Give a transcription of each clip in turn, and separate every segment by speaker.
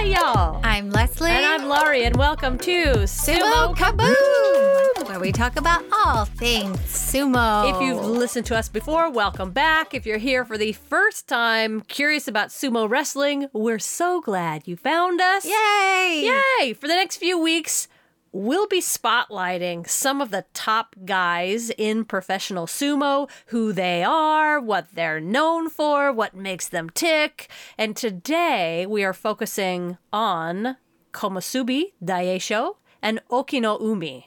Speaker 1: Hey, y'all.
Speaker 2: I'm Leslie.
Speaker 1: And I'm Laurie, and welcome to
Speaker 2: Sumo Kaboom, where we talk about all things sumo.
Speaker 1: If you've listened to us before, welcome back. If you're here for the first time, curious about sumo wrestling, we're so glad you found us.
Speaker 2: Yay!
Speaker 1: Yay! For the next few weeks, we'll be spotlighting some of the top guys in professional sumo, who they are, what they're known for, what makes them tick. And today we are focusing on Komusubi Daisho and Okinoumi.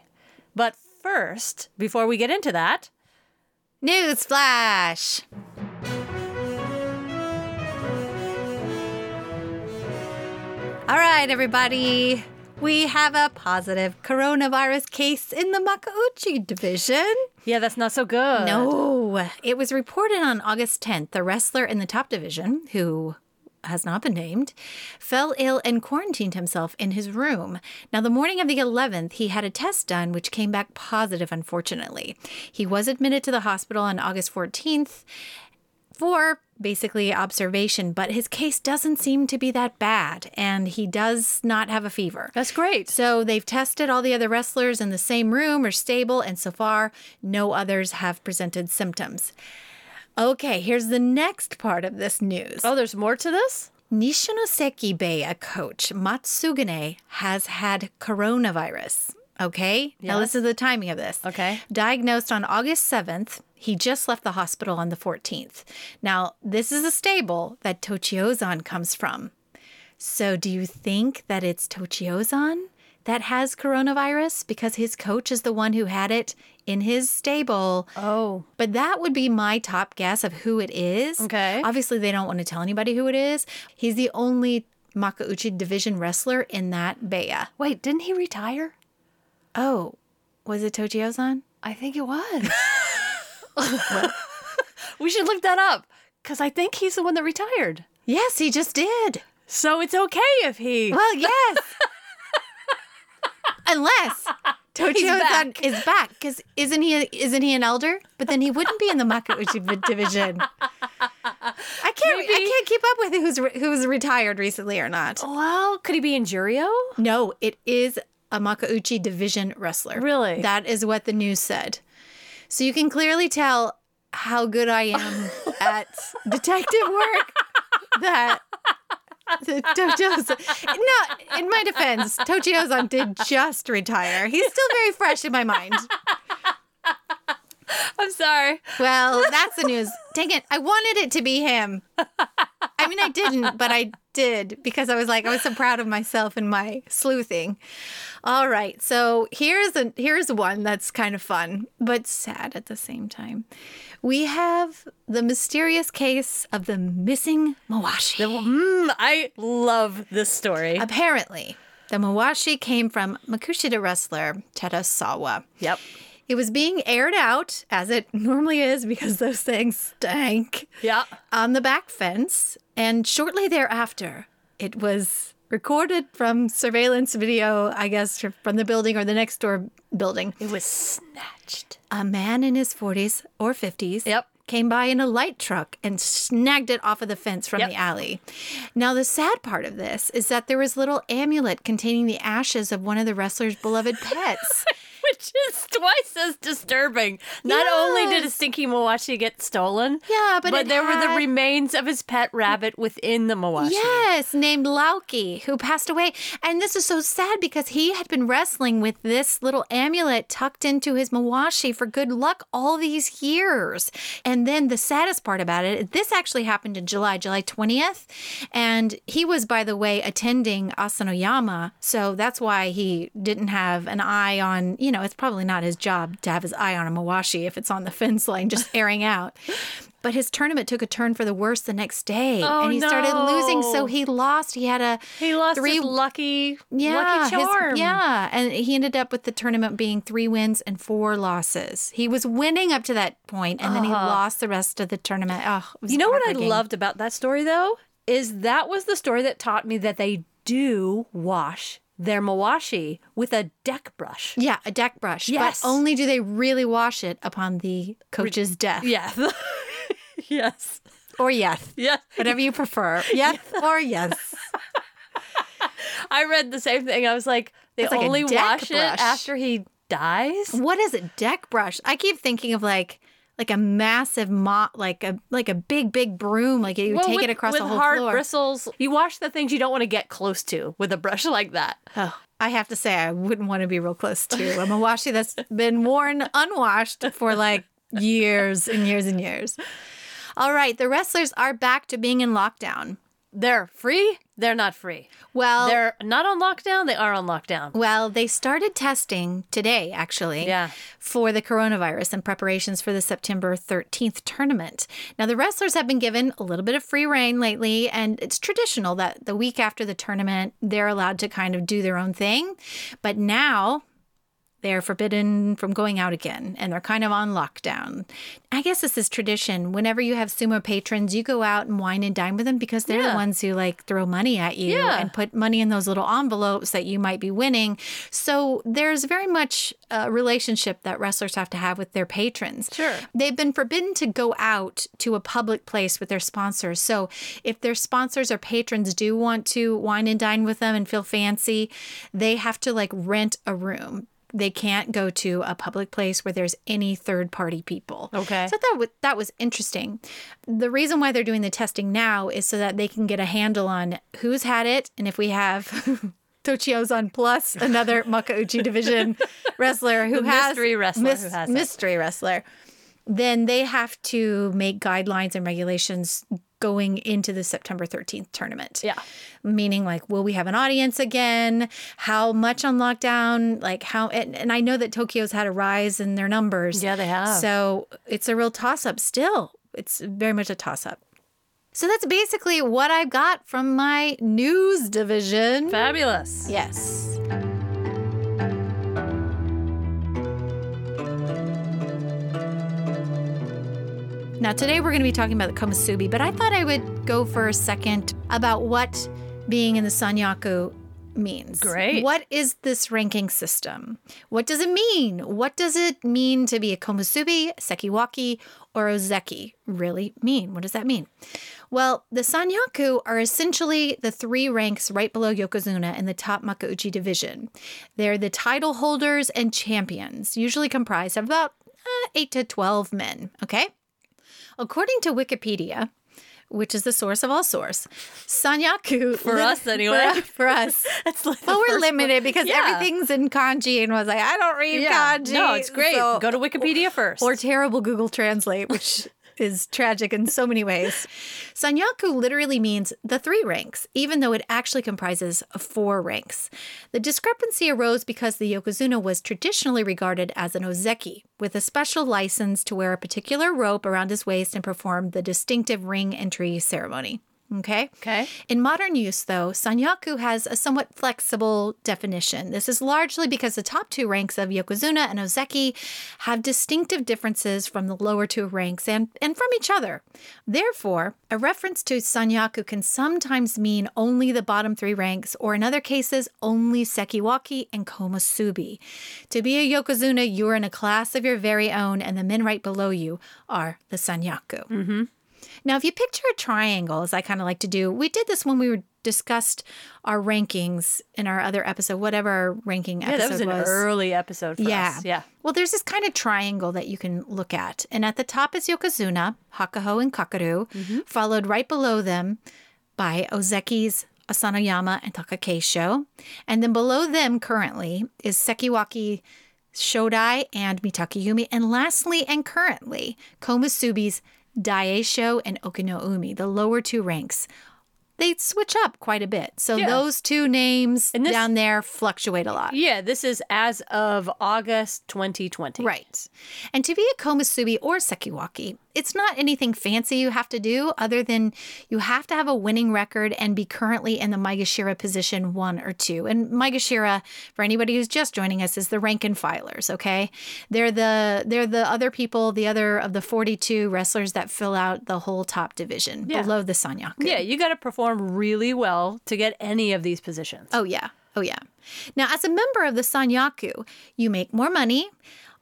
Speaker 1: But first, before we get into that,
Speaker 2: News flash. All right, everybody. We have a positive coronavirus case in the Makauchi division.
Speaker 1: yeah, that's not so good.
Speaker 2: No, it was reported on August 10th. The wrestler in the top division, who has not been named, fell ill and quarantined himself in his room. Now, the morning of the 11th, he had a test done, which came back positive, unfortunately. He was admitted to the hospital on August 14th for basically observation, but his case doesn't seem to be that bad, and he does not have a fever.
Speaker 1: That's great.
Speaker 2: So they've tested all the other wrestlers in the same room or stable, and so far, no others have presented symptoms. Okay, here's the next part of this news.
Speaker 1: Oh, there's more to this?
Speaker 2: Nishinoseki Beya coach Matsugane has had coronavirus. Okay, now this is the timing of this.
Speaker 1: Okay.
Speaker 2: Diagnosed on August 7th, he just left the hospital on the 14th. Now, this is a stable that Tochiozan comes from. So, do you think that it's Tochiozan that has coronavirus because his coach is the one who had it in his stable?
Speaker 1: Oh.
Speaker 2: But that would be my top guess of who it is.
Speaker 1: Okay.
Speaker 2: Obviously, they don't want to tell anybody who it is. He's the only Makauchi division wrestler in that Beya.
Speaker 1: Wait, didn't he retire?
Speaker 2: Oh, was it Tochiozan?
Speaker 1: I think it was. we should look that up because I think he's the one that retired.
Speaker 2: Yes, he just did.
Speaker 1: So it's okay if he.
Speaker 2: Well, yes. Unless Tochiozan
Speaker 1: back.
Speaker 2: is back, because isn't he isn't he an elder? But then he wouldn't be in the Makauchi division. I can't I can't keep up with who's re- who's retired recently or not.
Speaker 1: Well, could he be in Juryo?
Speaker 2: No, it is a Makauchi division wrestler.
Speaker 1: Really?
Speaker 2: That is what the news said. So you can clearly tell how good I am at detective work that Tochiozan. No, in my defense, Tochiozan did just retire. He's still very fresh in my mind.
Speaker 1: I'm sorry.
Speaker 2: Well, that's the news. Dang it. I wanted it to be him. I mean, I didn't, but I did because I was like, I was so proud of myself and my sleuthing. All right. So here's a here's one that's kind of fun, but sad at the same time. We have the mysterious case of the missing Mawashi.
Speaker 1: Mm, I love this story.
Speaker 2: Apparently, the Mawashi came from Makushita wrestler Terasawa.
Speaker 1: Yep.
Speaker 2: It was being aired out, as it normally is, because those things stank,
Speaker 1: Yeah.
Speaker 2: on the back fence. And shortly thereafter, it was recorded from surveillance video, I guess, from the building or the next door building.
Speaker 1: It was snatched.
Speaker 2: A man in his 40s or 50s
Speaker 1: Yep.
Speaker 2: came by in a light truck and snagged it off of the fence from
Speaker 1: Yep.
Speaker 2: the alley. Now, the sad part of this is that there was a little amulet containing the ashes of one of the wrestler's beloved pets.
Speaker 1: Which is twice as disturbing. Not only did a stinky Mawashi get stolen,
Speaker 2: Yeah, but it
Speaker 1: there were the remains of his pet rabbit within the Mawashi.
Speaker 2: Yes, named Lauki, who passed away. And this is so sad because he had been wrestling with this little amulet tucked into his mawashi for good luck all these years. And then the saddest part about it, this actually happened in July, July 20th. And he was, by the way, attending Asanoyama. So that's why he didn't have an eye on, you know, it's probably not his job to have his eye on a mawashi if it's on the fence line just airing out. But his tournament took a turn for the worse the next day,
Speaker 1: Oh,
Speaker 2: and he started losing. So he lost. He had a
Speaker 1: He lost
Speaker 2: three.
Speaker 1: his lucky,
Speaker 2: yeah,
Speaker 1: lucky
Speaker 2: his-
Speaker 1: charm.
Speaker 2: yeah, and he ended up with the tournament being three wins and four losses. He was winning up to that point, and then he uh-huh. lost the rest of the tournament. Oh,
Speaker 1: You know what I loved about that story though is that was the story that taught me that they do wash their mawashi with a deck brush.
Speaker 2: Yeah, a deck brush.
Speaker 1: Yes.
Speaker 2: but only do they really wash it upon the coach's death.
Speaker 1: Yes. yes.
Speaker 2: or yes,
Speaker 1: Yes.
Speaker 2: whatever you prefer. Yes or yes.
Speaker 1: I read the same thing. I was like, they
Speaker 2: like
Speaker 1: only wash
Speaker 2: brush.
Speaker 1: it after he dies.
Speaker 2: What is it? Deck brush. I keep thinking of like like a massive mop, like a like a big big broom. Like you
Speaker 1: Well,
Speaker 2: take
Speaker 1: with,
Speaker 2: it across the whole
Speaker 1: hard
Speaker 2: floor.
Speaker 1: bristles. You wash the things you don't want to get close to with a brush like that.
Speaker 2: Oh, I have to say, I wouldn't want to be real close to I'm a mawashi that's been worn unwashed for like years and years and years. All right, the wrestlers are back to being in lockdown.
Speaker 1: They're free. They're not free.
Speaker 2: Well,
Speaker 1: They're not on lockdown. They are on lockdown.
Speaker 2: well, they started testing today, actually,
Speaker 1: Yeah.
Speaker 2: for the coronavirus and preparations for the September 13th tournament. Now, the wrestlers have been given a little bit of free reign lately, and it's traditional that the week after the tournament, they're allowed to kind of do their own thing. But now, they're forbidden from going out again and they're kind of on lockdown. I guess this is tradition. Whenever you have sumo patrons, you go out and wine and dine with them because they're the ones who like throw money at you
Speaker 1: Yeah.
Speaker 2: and put money in those little envelopes that you might be winning. So there's very much a relationship that wrestlers have to have with their patrons.
Speaker 1: Sure.
Speaker 2: They've been forbidden to go out to a public place with their sponsors. So if their sponsors or patrons do want to wine and dine with them and feel fancy, they have to like rent a room. They can't go to a public place where there's any third party people.
Speaker 1: Okay.
Speaker 2: So that was, that was interesting. The reason why they're doing the testing now is so that they can get a handle on who's had it and if we have Tochiozan Plus, another Makauchi division wrestler who
Speaker 1: The
Speaker 2: has
Speaker 1: mystery wrestler who has it.
Speaker 2: mystery wrestler, then they have to make guidelines and regulations going into the September 13th tournament.
Speaker 1: Yeah.
Speaker 2: Meaning like will we have an audience again? How much on lockdown? Like how and, and I know that Tokyo's had a rise in their numbers.
Speaker 1: Yeah, they have.
Speaker 2: So it's a real toss up still. It's very much a toss up. So that's basically what I've got from my news division.
Speaker 1: Fabulous.
Speaker 2: Yes. Now, today we're going to be talking about the Komusubi, but I thought I would go for a second about what being in the Sanyaku means.
Speaker 1: Great.
Speaker 2: What is this ranking system? What does it mean? What does it mean to be a Komusubi, Sekiwaki, or Ozeki really mean? What does that mean? Well, the Sanyaku are essentially the three ranks right below Yokozuna in the top Makauchi division. They're the title holders and champions, usually comprised of about uh, 8 to 12 men, okay? According to Wikipedia, which is the source of all source, Sanyaku
Speaker 1: For us, anyway.
Speaker 2: For, for us.
Speaker 1: That's like
Speaker 2: Well,
Speaker 1: the
Speaker 2: we're limited
Speaker 1: book.
Speaker 2: because
Speaker 1: Yeah.
Speaker 2: everything's in kanji, and was like, I don't read
Speaker 1: Yeah.
Speaker 2: kanji.
Speaker 1: No, it's great.
Speaker 2: so-
Speaker 1: Go to Wikipedia first.
Speaker 2: or terrible Google Translate, which is tragic in so many ways. Sanyaku literally means the three ranks, even though it actually comprises four ranks. The discrepancy arose because the Yokozuna was traditionally regarded as an ozeki, with a special license to wear a particular rope around his waist and perform the distinctive ring entry ceremony. Okay?
Speaker 1: Okay.
Speaker 2: In modern use, though, sanyaku has a somewhat flexible definition. This is largely because the top two ranks of yokozuna and ozeki have distinctive differences from the lower two ranks and, and from each other. Therefore, a reference to sanyaku can sometimes mean only the bottom three ranks, or in other cases, only sekiwaki and komusubi. To be a yokozuna, you are in a class of your very own, and the men right below you are the sanyaku. Mm-hmm. Now, if you picture a triangle, as I kind of like to do, we did this when we were discussed our rankings in our other episode, whatever our ranking
Speaker 1: Yeah,
Speaker 2: episode
Speaker 1: that was an early episode for
Speaker 2: yeah.
Speaker 1: us. Yeah.
Speaker 2: Well, there's this kind of triangle that you can look at. And at the top is Yokozuna, Hakuho, and Kakuryu,
Speaker 1: Mm-hmm.
Speaker 2: followed right below them by Ozeki's Asanoyama and Takakeisho. And then below them currently is Sekiwaki, Shodai, and Mitakeumi. And lastly and currently, Komusubi's Daisho and Okinoumi, the lower two ranks. They switch up quite a bit. So
Speaker 1: Yeah.
Speaker 2: those two names
Speaker 1: this-
Speaker 2: down there fluctuate a lot.
Speaker 1: Yeah, this is as of August 2020.
Speaker 2: Right. And to be a komusubi or sekiwaki, it's not anything fancy you have to do other than you have to have a winning record and be currently in the Maegashira position one or two. And Maegashira, for anybody who's just joining us, is the rank and filers, okay? They're the they're the other people, the other of the 42 wrestlers that fill out the whole top division
Speaker 1: Yeah.
Speaker 2: below the Sanyaku.
Speaker 1: Yeah, you got to perform really well to get any of these positions.
Speaker 2: Oh, yeah. Oh, yeah. Now, as a member of the Sanyaku, you make more money.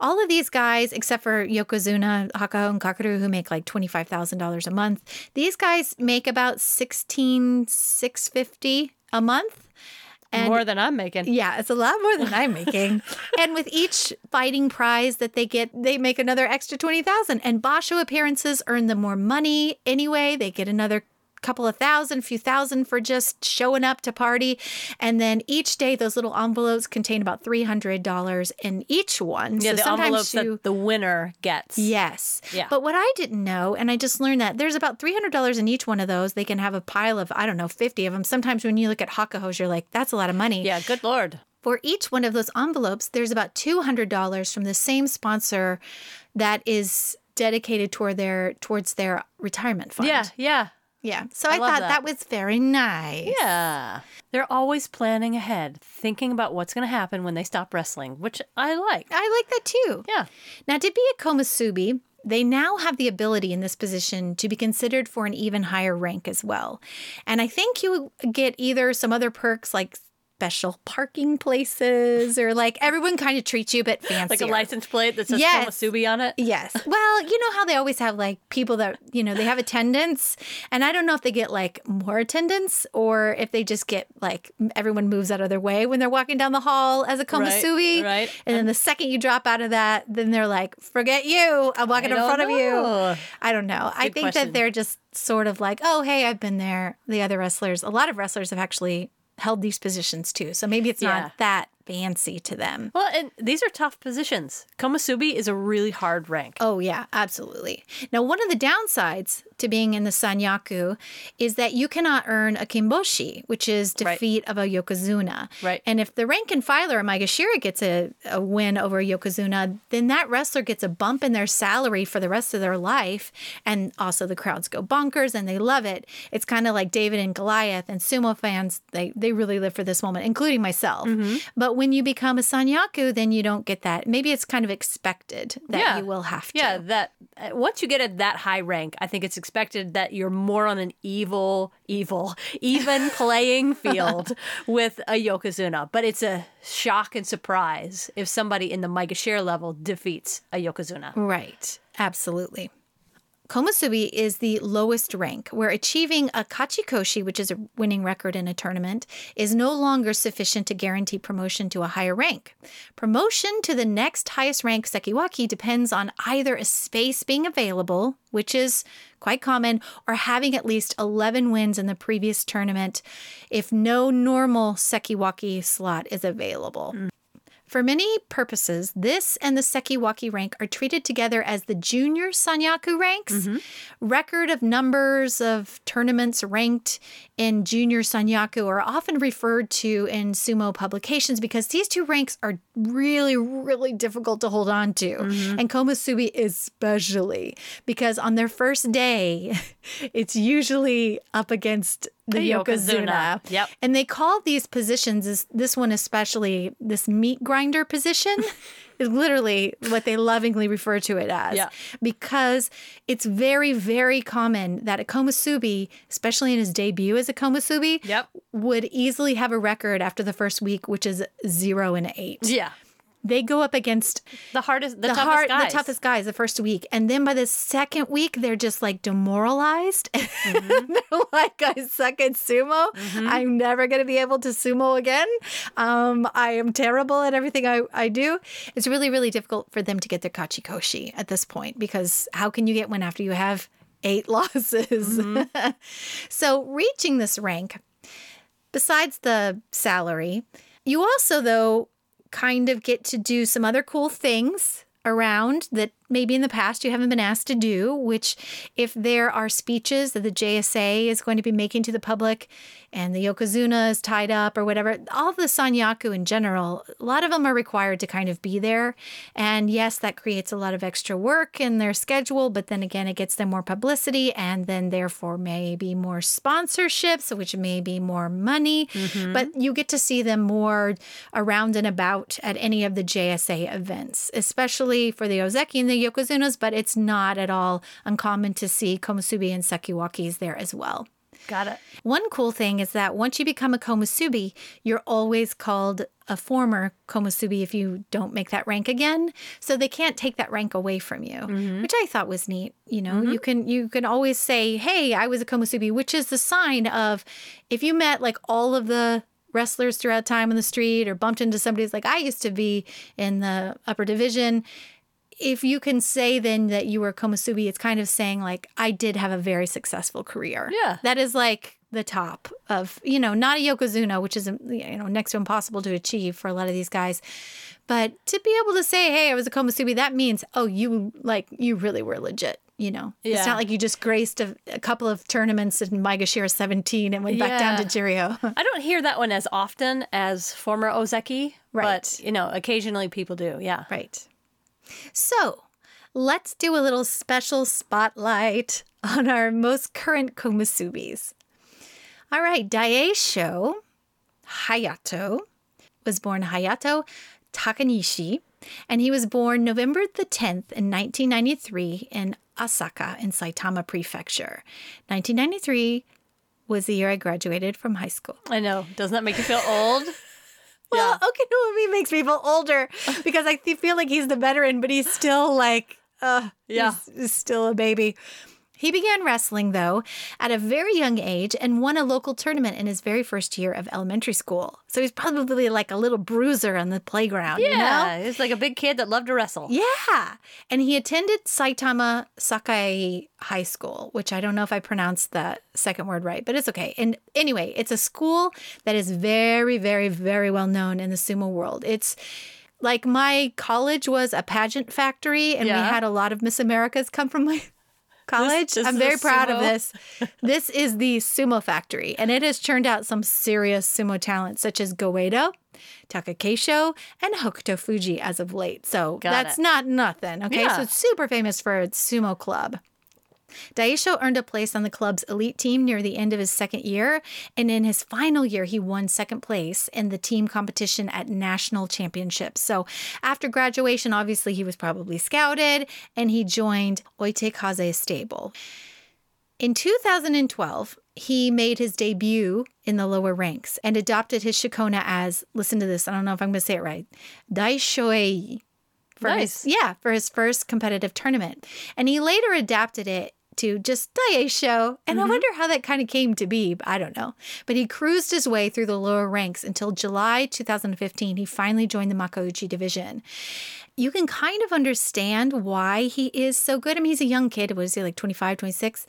Speaker 2: All of these guys, except for Yokozuna, Hakuho, and Kakuryu, who make like $25,000 a month, these guys make about 16,650 a month. And
Speaker 1: More than I'm making.
Speaker 2: yeah, it's a lot more than I'm making. and with each fighting prize that they get, they make another extra 20,000. And Basho appearances earn them more money anyway. They get another couple of thousand, few thousand for just showing up to party. And then each day, those little envelopes contain about $300 in each one.
Speaker 1: Yeah,
Speaker 2: so
Speaker 1: the
Speaker 2: sometimes
Speaker 1: envelopes
Speaker 2: you,
Speaker 1: that the winner gets.
Speaker 2: Yes.
Speaker 1: Yeah.
Speaker 2: But what I didn't know, and I just learned that there's about $300 in each one of those. They can have a pile of, I don't know, 50 of them. Sometimes when you look at Hakuhos, you're like, that's a lot of money.
Speaker 1: Yeah, good lord.
Speaker 2: For each one of those envelopes, there's about $200 from the same sponsor that is dedicated toward their towards their retirement fund.
Speaker 1: Yeah, yeah.
Speaker 2: Yeah. So I,
Speaker 1: love
Speaker 2: thought
Speaker 1: that.
Speaker 2: that. was very nice.
Speaker 1: Yeah. They're always planning ahead, thinking about what's going to happen when they stop wrestling, which I like.
Speaker 2: I like that too.
Speaker 1: Yeah.
Speaker 2: Now, to be a komusubi, they now have the ability in this position to be considered for an even higher rank as well. And I think you get either some other perks like special parking places or like everyone kind of treats you a bit fancier.
Speaker 1: Like a license plate that says
Speaker 2: Yes.
Speaker 1: Komusubi on it.
Speaker 2: Yes. Well, you know how they always have like people that, you know, they have attendance. And I don't know if they get like more attendance or if they just get like everyone moves out of their way when they're walking down the hall as a komusubi.
Speaker 1: right.
Speaker 2: And then the second you drop out of that, then they're like, forget you. I'm walking
Speaker 1: I
Speaker 2: in front of you. I don't know. I think
Speaker 1: question.
Speaker 2: that they're just sort of like, oh, hey, I've been there. The other wrestlers, a lot of wrestlers have actually held these positions too. So maybe it's
Speaker 1: Yeah.
Speaker 2: not that fancy to them.
Speaker 1: Well, and these are tough positions. Komusubi is a really hard rank.
Speaker 2: Oh, yeah, absolutely. Now, one of the downsides to being in the Sanyaku is that you cannot earn a Kimboshi, which is
Speaker 1: Right.
Speaker 2: defeat of a Yokozuna.
Speaker 1: Right.
Speaker 2: And if the rank and filer, Maegashira, gets a, a win over a Yokozuna, then that wrestler gets a bump in their salary for the rest of their life. And also the crowds go bonkers and they love it. It's kind of like David and Goliath and sumo fans, they, they really live for this moment, including myself.
Speaker 1: Mm-hmm.
Speaker 2: But when you become a Sanyaku, then you don't get that. Maybe it's kind of expected that
Speaker 1: Yeah.
Speaker 2: you will have to.
Speaker 1: Yeah, that uh, once you get at that high rank, I think it's expected that you're more on an evil, evil, even playing field with a Yokozuna. But it's a shock and surprise if somebody in the Maegashira level defeats a Yokozuna.
Speaker 2: Right. Absolutely. Komusubi is the lowest rank, where achieving a kachikoshi, which is a winning record in a tournament, is no longer sufficient to guarantee promotion to a higher rank. Promotion to the next highest rank, Sekiwaki, depends on either a space being available, which is quite common, or having at least 11 wins in the previous tournament if no normal Sekiwaki slot is available. For many purposes, this and the Sekiwaki rank are treated together as the junior Sanyaku ranks. Mm-hmm. Record of numbers of tournaments ranked in junior Sanyaku are often referred to in sumo publications because these two ranks are really, really difficult to hold on to. Mm-hmm. And Komusubi especially, because on their first day, it's usually up against the
Speaker 1: Yokozuna.
Speaker 2: Yokozuna.
Speaker 1: Yep.
Speaker 2: And they call these positions, this, this one especially, this meat grinder position is literally what they lovingly refer to it as.
Speaker 1: Yeah.
Speaker 2: Because it's very, very common that a komusubi, especially in his debut as a komusubi,
Speaker 1: Yep.
Speaker 2: would easily have a record after the first week, which is zero and eight.
Speaker 1: Yeah.
Speaker 2: They go up against
Speaker 1: The hardest, the,
Speaker 2: the,
Speaker 1: toughest
Speaker 2: hard,
Speaker 1: guys.
Speaker 2: the toughest guys the first week, and then by the second week, they're just like demoralized.
Speaker 1: Mm-hmm.
Speaker 2: they're like, "I suck at sumo. I'm never going to be able to sumo again. Um, I am terrible at everything I, I do." It's really, really difficult for them to get their kachikoshi at this point because how can you get one after you have eight losses?
Speaker 1: Mm-hmm.
Speaker 2: so reaching this rank besides the salary, you also, though, kind of get to do some other cool things around that maybe in the past you haven't been asked to do, which, if there are speeches that the JSA is going to be making to the public and the Yokozuna is tied up or whatever, all the Sanyaku in general, a lot of them are required to kind of be there. And yes, that creates a lot of extra work in their schedule, but then again, it gets them more publicity and then therefore maybe more sponsorships, which may be more money. Mm-hmm. But you get to see them more around and about at any of the JSA events, especially for the Ozeki and the Yokozunas, but it's not at all uncommon to see Komusubi and Sekiwakis there as well.
Speaker 1: Got it.
Speaker 2: One cool thing is that once you become a komusubi, you're always called a former komusubi if you don't make that rank again. So they can't take that rank away from you, mm-hmm. which I thought was neat. You know, you mm-hmm. can you can always say, "Hey, I was a komusubi," which is the sign of if you met like all of the wrestlers throughout time on the street or bumped into somebody who's like, I used to be in the upper division. If you can say then that you were Komusubi, it's kind of saying like, I did have a very successful career.
Speaker 1: Yeah.
Speaker 2: That is like the top of, you know, not a Yokozuna, which is, you know, next to impossible to achieve for a lot of these guys. But to be able to say, hey, I was a Komusubi, that means, oh, you like, you really were legit. You know, it's not like you just graced a, a couple of tournaments in Maegashira 17 and went back down to
Speaker 1: Yeah.
Speaker 2: Juryo.
Speaker 1: I don't hear that one as often as former Ozeki,
Speaker 2: Right.
Speaker 1: but you know, occasionally people do. Yeah.
Speaker 2: Right. So let's do a little special spotlight on our most current komusubis. All right, Daisho Hayato was born Hayato Takanishi, and he was born November the 10th in 1993 in Asaka in Saitama Prefecture. 1993 was the year I graduated from high school.
Speaker 1: I know. Doesn't that make you feel old?
Speaker 2: Well, Okinoumi makes me feel older because I feel like he's the veteran, but he's still like, uh,
Speaker 1: Yeah.
Speaker 2: he's, he's still a baby. He began wrestling, though, at a very young age and won a local tournament in his very first year of elementary school. So he's probably like a little bruiser on the playground, you know?
Speaker 1: Yeah. He's like a big kid that loved to wrestle.
Speaker 2: Yeah. And he attended Saitama Sakai High School, which I don't know if I pronounced that second word right, but it's okay. And anyway, it's a school that is very, very, very well known in the sumo world. It's like my college was a pageant factory, and we had a lot of Miss Americas come from my college.
Speaker 1: this
Speaker 2: I'm very proud of this. This is the sumo factory, and it has churned out some serious sumo talent, such as Goeido, Takakeisho, and Hokuto Fuji as of late. So
Speaker 1: Got
Speaker 2: that's
Speaker 1: it.
Speaker 2: not nothing. Okay,
Speaker 1: Yeah.
Speaker 2: so it's super famous for its sumo club. Daisho earned a place on the club's elite team near the end of his second year, and in his final year, he won second place in the team competition at national championships. So, after graduation, obviously, he was probably scouted and he joined Oitekaze stable. In 2012, he made his debut in the lower ranks and adopted his shikona as, listen to this, I don't know if I'm going to say it right, Daishoei for
Speaker 1: Nice.
Speaker 2: his yeah for his first competitive tournament and he later adapted it to just show, and I mm-hmm. wonder how that kind of came to be I don't know. But he cruised his way through the lower ranks until July 2015 he finally joined the Makauchi division. You can kind of understand why he is so good. I mean he's a young kid was he like 25 26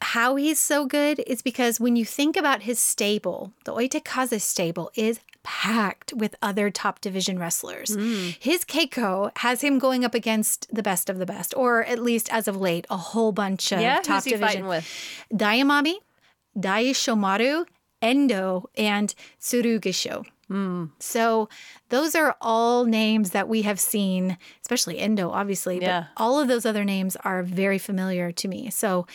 Speaker 2: how he's so good is because when you think about his stable, the Oitekaze stable is packed with other top division wrestlers. His Keiko has him going up against the best of the best, or at least as of late, a whole bunch of
Speaker 1: Yeah.
Speaker 2: top division.
Speaker 1: with?
Speaker 2: Daiamami, Daishomaru, Endo, and Tsurugisho. Hmm. So those are all names that we have seen, especially Endo, obviously.
Speaker 1: Yeah.
Speaker 2: But all of those other names are very familiar to me. So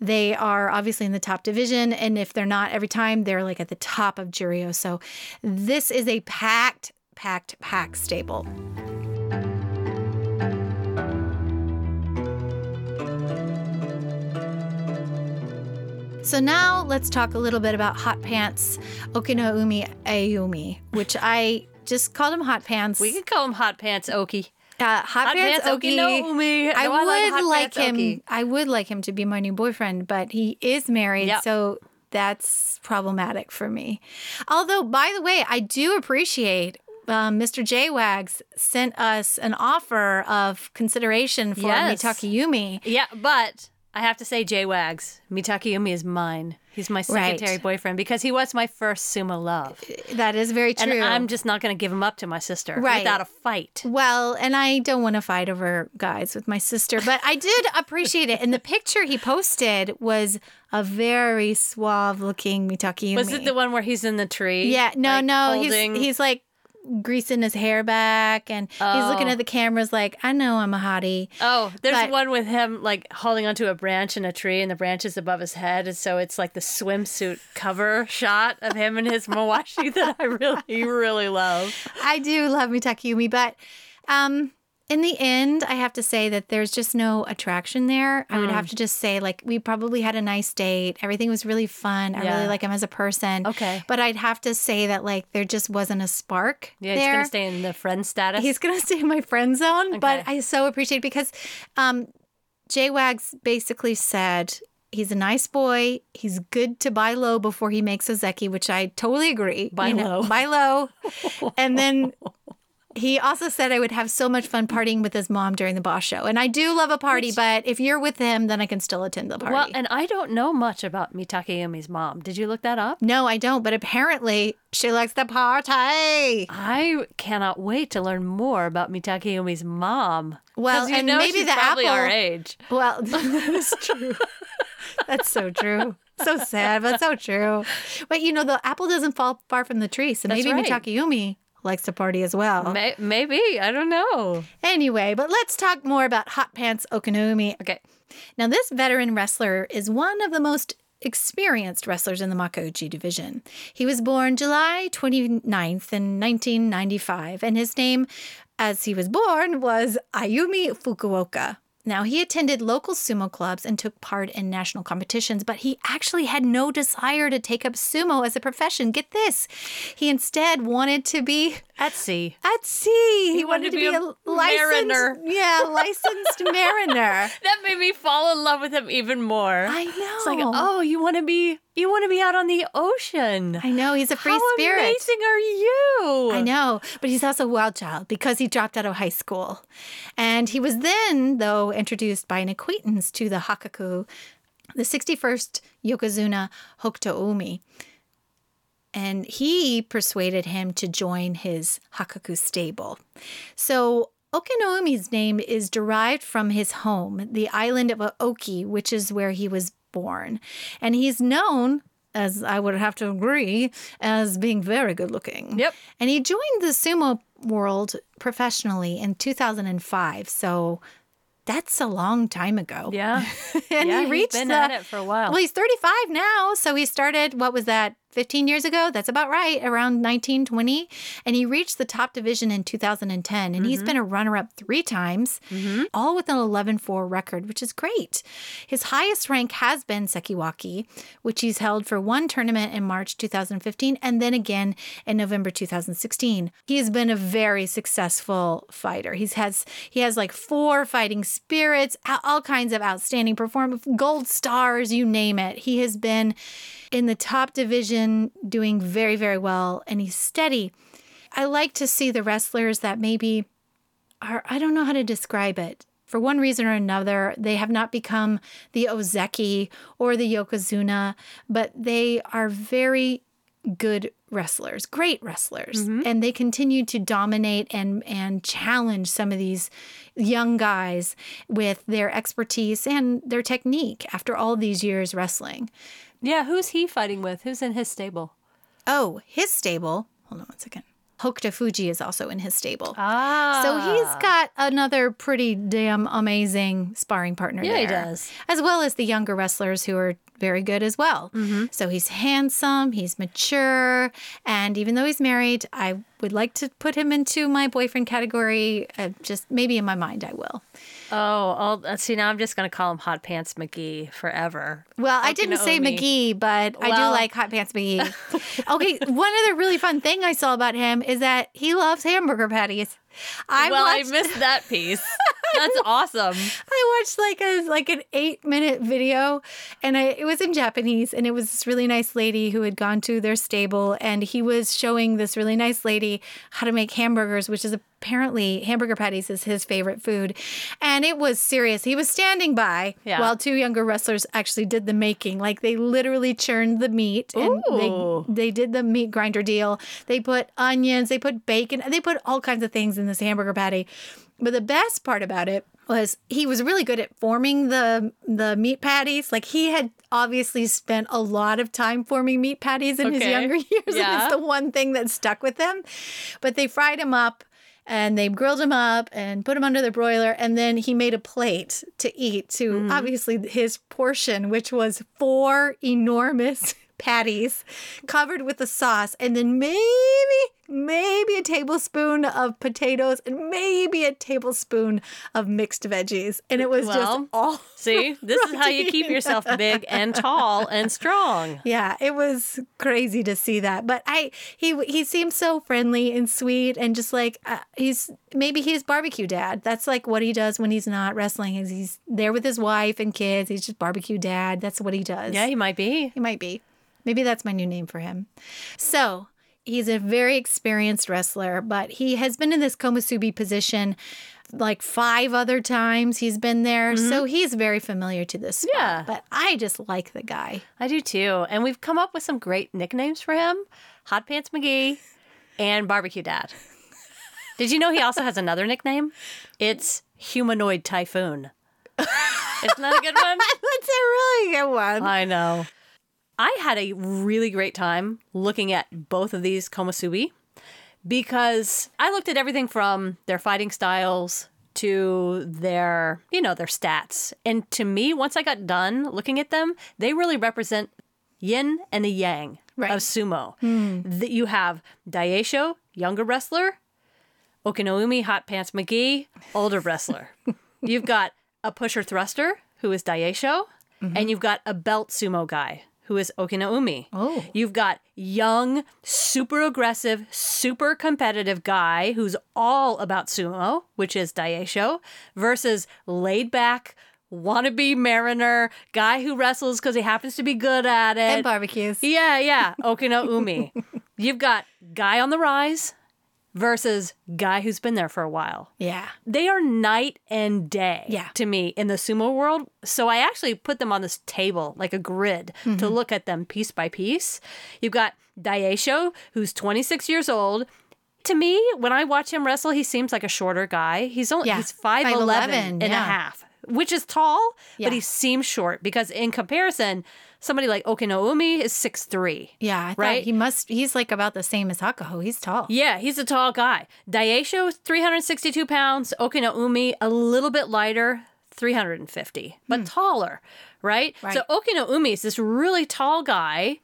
Speaker 2: they are obviously in the top division. And if they're not every time, they're like at the top of Juryo. So this is a packed, packed, packed stable. So now let's talk a little bit about Hot Pants Okinoumi Ayumi, which I just called him Hot Pants.
Speaker 1: We could call him Hot Pants Oki.
Speaker 2: uh, Hot,
Speaker 1: Hot
Speaker 2: Pants,
Speaker 1: Pants
Speaker 2: Oki. I
Speaker 1: No,
Speaker 2: would
Speaker 1: like
Speaker 2: like, him.
Speaker 1: Oki.
Speaker 2: I would like him to be my new boyfriend, but he is married,
Speaker 1: Yep.
Speaker 2: so that's problematic for me. Although, by the way, I do appreciate. Um, Mr. J Wags sent us an offer of consideration for
Speaker 1: Yes.
Speaker 2: Mitakeumi.
Speaker 1: Yeah, but I have to say, J Wags, Mitaki is mine. He's my
Speaker 2: Right.
Speaker 1: secondary boyfriend because he was my first sumo love.
Speaker 2: That is very true.
Speaker 1: And I'm just not going to give him up to my sister
Speaker 2: Right.
Speaker 1: without a fight.
Speaker 2: Well, and I don't want to fight over guys with my sister, but I did appreciate it. And the picture he posted was a very suave looking Mitakeumi.
Speaker 1: Was it the one where he's in the tree?
Speaker 2: Yeah, no,
Speaker 1: like,
Speaker 2: no.
Speaker 1: holding-
Speaker 2: He's he's like greasing his hair back and he's looking
Speaker 1: Oh.
Speaker 2: at the cameras like, I know I'm a hottie.
Speaker 1: Oh, there's
Speaker 2: But-
Speaker 1: one with him like holding onto a branch in a tree, and the branch is above his head, and so it's like the swimsuit cover shot of him and his mawashi that I really, really love.
Speaker 2: I do love Mitakeumi, but um in the end, I have to say that there's just no attraction there. I would
Speaker 1: Mm.
Speaker 2: have to just say, like, we probably had a nice date. Everything was really fun. I
Speaker 1: Yeah.
Speaker 2: really like him as a person.
Speaker 1: Okay.
Speaker 2: But I'd have to say that, like, there just wasn't a spark
Speaker 1: Yeah, he's gonna stay in the friend status.
Speaker 2: He's gonna stay in my friend zone,
Speaker 1: Okay.
Speaker 2: but I so appreciate it because um, Jay Wags basically said He's a nice boy. He's good to buy low before he makes ozeki, which I totally agree.
Speaker 1: Buy
Speaker 2: You know,
Speaker 1: low.
Speaker 2: Buy low. and then he also said I would have so much fun partying with his mom during the basho. And I do love a party, but if you're with him, then I can still attend the party.
Speaker 1: Well, and I don't know much about Mitakeumi's mom. Did you look that up?
Speaker 2: no, I don't, but apparently she likes the party.
Speaker 1: I cannot wait to learn more about Mitakeumi's mom.
Speaker 2: Well,
Speaker 1: you
Speaker 2: and
Speaker 1: know
Speaker 2: maybe
Speaker 1: she's
Speaker 2: the
Speaker 1: probably
Speaker 2: apple-
Speaker 1: our age.
Speaker 2: Well, that is true. That's so true. So sad, but so true. But you know, the apple doesn't fall far from the tree, so
Speaker 1: That's
Speaker 2: maybe
Speaker 1: right.
Speaker 2: Mitakeumi likes to party as well.
Speaker 1: May- maybe I don't know.
Speaker 2: Anyway, but let's talk more about Hot Pants Okinoumi.
Speaker 1: Okay.
Speaker 2: Now, this veteran wrestler is one of the most experienced wrestlers in the Makauchi division. He was born July 29th in 1995, and his name, as he was born, was Ayumi Fukuoka. Now, he attended local sumo clubs and took part in national competitions, but he actually had no desire to take up sumo as a profession. Get this. He instead wanted to be
Speaker 1: At sea.
Speaker 2: at sea. He,
Speaker 1: wanted to be a
Speaker 2: licensed,
Speaker 1: mariner.
Speaker 2: yeah, licensed mariner.
Speaker 1: That made me fall in love with him even more.
Speaker 2: I know.
Speaker 1: It's like, oh, you want to be, you want to be out on the ocean.
Speaker 2: I know he's a free
Speaker 1: How
Speaker 2: spirit.
Speaker 1: amazing are you?
Speaker 2: I know, but he's also a wild child because he dropped out of high school. And he was then, though, introduced by an acquaintance to the Hakkaku, the 61st Yokozuna Hokuto-Umi. And he persuaded him to join his Hakkaku stable. So Okinoumi's name is derived from his home, the island of Oki, which is where he was born. And he's known, as I would have to agree, as being very good looking.
Speaker 1: Yep.
Speaker 2: And he joined the sumo world professionally in 2005. So that's a long time ago.
Speaker 1: Yeah.
Speaker 2: and
Speaker 1: yeah,
Speaker 2: he reached
Speaker 1: he's been
Speaker 2: the,
Speaker 1: at it for a while.
Speaker 2: well, he's 35 now. So he started, what was that, 15 years ago? That's about right, around 1920. And he reached the top division in 2010. And he's mm-hmm. been a runner up three times, mm-hmm. all with an 11 4 record, which is great. His highest rank has been Sekiwaki, which he's held for one tournament in March 2015 and then again in November 2016. He has been a very successful fighter. He's has he has like four fighting spirits, all kinds of outstanding performance, gold stars, you name it. He has been in the top division doing very very well and he's steady. I like to see the wrestlers that maybe are I don't know how to describe it. For one reason or another, they have not become the Ozeki or the Yokozuna, but they are very good wrestlers, great wrestlers, mm-hmm. and they continue to dominate and and challenge some of these young guys with their expertise and their technique after all these years wrestling.
Speaker 1: Yeah. Who's he fighting with? Who's in his stable?
Speaker 2: Oh, his stable. Hold on one second. Hokuto Fuji is also in his stable.
Speaker 1: Ah.
Speaker 2: So he's got another pretty damn amazing sparring partner
Speaker 1: Yeah, he does.
Speaker 2: As well as the younger wrestlers who are very good as well.
Speaker 1: Mm-hmm.
Speaker 2: So he's handsome, he's mature, and even though he's married, I would like to put him into my boyfriend category. Uh, just maybe in my mind, I will.
Speaker 1: Oh, I'll, uh, see. Now I'm just gonna call him Hot Pants McGee forever.
Speaker 2: Well, I didn't say
Speaker 1: Okinoumi.
Speaker 2: McGee, but I do like Hot Pants McGee. okay, one other really fun thing I saw about him is that he loves hamburger patties. I
Speaker 1: well,
Speaker 2: watched,
Speaker 1: I missed that piece. That's awesome.
Speaker 2: I watched like a like an eight minute video, and I, it was in Japanese, and it was this really nice lady who had gone to their stable, and he was showing this really nice lady how to make hamburgers, which is apparently hamburger patties is his favorite food, and it was serious. He was standing by
Speaker 1: Yeah.
Speaker 2: while two younger wrestlers actually did the making, like they literally churned the meat and
Speaker 1: Ooh.
Speaker 2: they they did the meat grinder deal. They put onions, they put bacon, they put all kinds of things in this hamburger patty. But the best part about it was he was really good at forming the the meat patties. Like he had obviously spent a lot of time forming meat patties in his younger years. And it's the one thing that stuck with him. But they fried him up and they grilled him up and put him under the broiler and then he made a plate to eat to
Speaker 1: Mm-hmm.
Speaker 2: obviously his portion which was four enormous patties covered with the sauce, and then maybe, maybe a tablespoon of potatoes and maybe a tablespoon of mixed veggies. And it was
Speaker 1: Well,
Speaker 2: just all.
Speaker 1: See, this is how you keep yourself big and tall and strong.
Speaker 2: Yeah, it was crazy to see that. But I, he, he seems so friendly and sweet, and just like uh, he's maybe he's barbecue dad. That's like what he does when he's not wrestling. Is he's there with his wife and kids. He's just barbecue dad. That's what he does.
Speaker 1: Yeah, he might be.
Speaker 2: He might be. Maybe that's my new name for him. So he's a very experienced wrestler, but he has been in this Komusubi position like five other times. He's been there. So mm-hmm. he's very familiar to this spot.
Speaker 1: Yeah.
Speaker 2: But I just like the guy.
Speaker 1: I do too. And we've come up with some great nicknames for him Hot Pants McGee and Barbecue Dad. Did you know he also has another nickname? It's Humanoid Typhoon. Isn't that a good one?
Speaker 2: That's a really good one.
Speaker 1: I know. I had a really great time looking at both of these Komusubi because I looked at everything from their fighting styles to their, you know, their stats. And to me, once I got done looking at them, they really represent yin and the yang
Speaker 2: Right.
Speaker 1: of sumo. Hmm. That you have Daisho, younger wrestler, Okinoumi Hot Pants McGee, older wrestler. you've got a pusher thruster who is Daisho, mm-hmm. and you've got a belt sumo guy who is Okinoumi.
Speaker 2: Oh.
Speaker 1: You've got young, super aggressive, super competitive guy who's all about sumo, which is Daisho, versus laid back, wannabe mariner, guy who wrestles because he happens to be good at it.
Speaker 2: and barbecues.
Speaker 1: Yeah, yeah. Okinoumi. You've got guy on the rise versus guy who's been there for a while.
Speaker 2: Yeah.
Speaker 1: They are night and day
Speaker 2: Yeah.
Speaker 1: to me in the sumo world. So I actually put them on this table, like a grid,
Speaker 2: Mm-hmm.
Speaker 1: to look at them piece by piece. You've got Daisho, who's 26 years old. To me, when I watch him wrestle, he seems like a shorter guy. He's only
Speaker 2: Yeah,
Speaker 1: he's 5'11
Speaker 2: 5'11",
Speaker 1: and a half, which is tall,
Speaker 2: Yeah.
Speaker 1: but he seems short because in comparison, somebody like Okinoumi is 6'3".
Speaker 2: Yeah. I
Speaker 1: Right?
Speaker 2: he must, he's like about the same as Hakuho. He's tall.
Speaker 1: Yeah, he's a tall guy. Daisho, 362 pounds. Okinoumi, a little bit lighter, 350, but taller, right?
Speaker 2: Hmm. Right.
Speaker 1: So Okinoumi is this really tall guy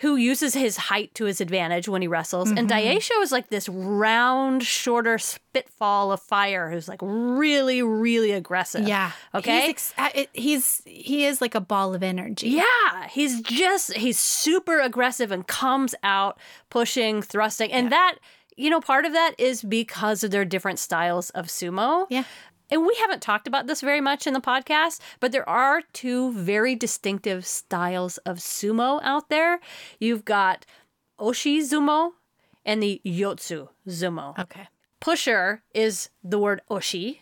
Speaker 1: who uses his height to his advantage when he wrestles. And
Speaker 2: Mm-hmm.
Speaker 1: Daisho is like this round, shorter spitfall of fire who's like really, really aggressive.
Speaker 2: Yeah.
Speaker 1: Okay.
Speaker 2: He's, ex- uh, he's, he is like a ball of energy.
Speaker 1: Yeah, he's just he's super aggressive and comes out pushing, thrusting. And that, you know, part of that is because of their different styles of sumo.
Speaker 2: Yeah.
Speaker 1: And we haven't talked about this very much in the podcast, but there are two very distinctive styles of sumo out there. You've got Oshi Zumo and the Yotsu Zumo.
Speaker 2: Okay.
Speaker 1: Pusher is the word oshi,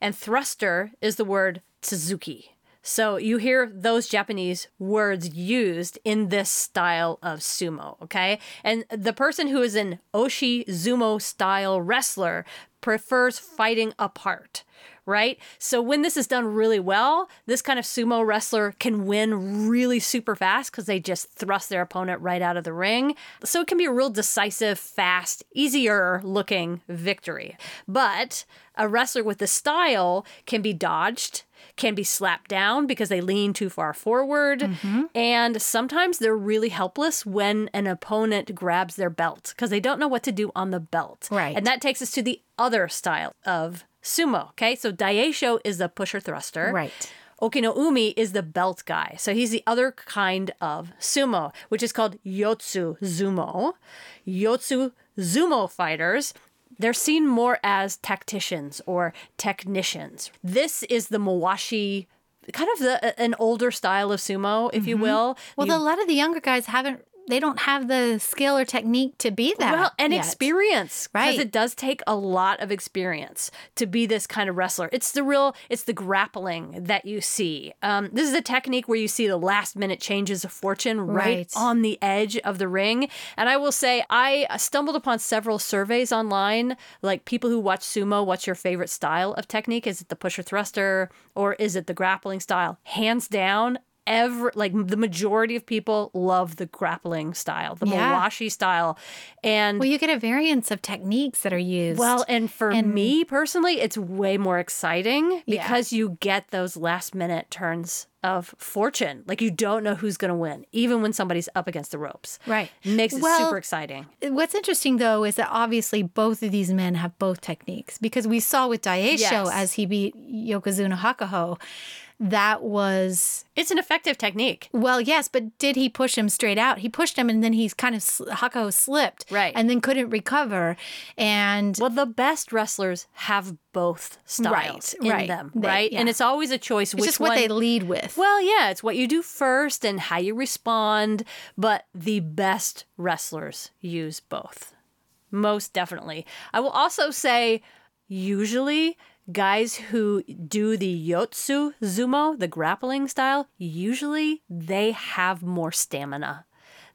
Speaker 1: and thruster is the word tsuzuki. So you hear those Japanese words used in this style of sumo, okay? And the person who is an oshi zumo style wrestler prefers fighting apart, right? So when this is done really well, this kind of sumo wrestler can win really super fast because they just thrust their opponent right out of the ring. So it can be a real decisive, fast, easier looking victory. But a wrestler with this style can be dodged, can be slapped down because they lean too far forward. Mm-hmm. And sometimes they're really helpless when an opponent grabs their belt because they don't know what to do on the belt.
Speaker 2: Right.
Speaker 1: And that takes us to the other style of sumo. Okay. So Daisho is the pusher thruster.
Speaker 2: Right.
Speaker 1: Okinoumi is the belt guy. So he's the other kind of sumo, which is called Yotsu Zumo. Yotsu Zumo fighters, they're seen more as tacticians or technicians. This is the Mawashi, kind of the, an older style of sumo, if you mm-hmm. will.
Speaker 2: Well,
Speaker 1: You-
Speaker 2: a lot of the younger guys haven't, they don't have the skill or technique to be that.
Speaker 1: Well, and
Speaker 2: yet.
Speaker 1: experience, because it does take a lot of experience to be this kind of wrestler. It's the real, it's the grappling that you see. Um, this is a technique where you see the last minute changes of fortune right,
Speaker 2: Right.
Speaker 1: on the edge of the ring. And I will say, I stumbled upon several surveys online, like people who watch sumo. What's your favorite style of technique? Is it the pusher thruster or is it the grappling style? Hands down. Every like the majority of people love the grappling style, the
Speaker 2: Yeah.
Speaker 1: Mawashi style, and
Speaker 2: Well, you get a variance of techniques that are used.
Speaker 1: well, and for
Speaker 2: And-
Speaker 1: me personally, it's way more exciting
Speaker 2: Yeah.
Speaker 1: because you get those last minute turns of fortune. Like you don't know who's going to win, even when somebody's up against the ropes.
Speaker 2: Right.
Speaker 1: Makes it
Speaker 2: Well,
Speaker 1: super exciting.
Speaker 2: What's interesting though is that obviously both of these men have both techniques because we saw with Daisho
Speaker 1: Yes.
Speaker 2: as he beat Yokozuna Hakuho, that was
Speaker 1: It's an effective technique.
Speaker 2: well, yes, but did he push him straight out? He pushed him and then he's kind of sl- slipped,
Speaker 1: Right.
Speaker 2: and then couldn't recover, and
Speaker 1: Well, the best wrestlers have both styles
Speaker 2: Right,
Speaker 1: in
Speaker 2: right.
Speaker 1: them,
Speaker 2: They-
Speaker 1: right? And it's always a choice
Speaker 2: it's
Speaker 1: which
Speaker 2: just what
Speaker 1: one.
Speaker 2: they lead with.
Speaker 1: well, yeah, it's what you do first and how you respond, but the best wrestlers use both. Most definitely. I will also say usually guys who do the yotsu zumo, the grappling style, usually they have more stamina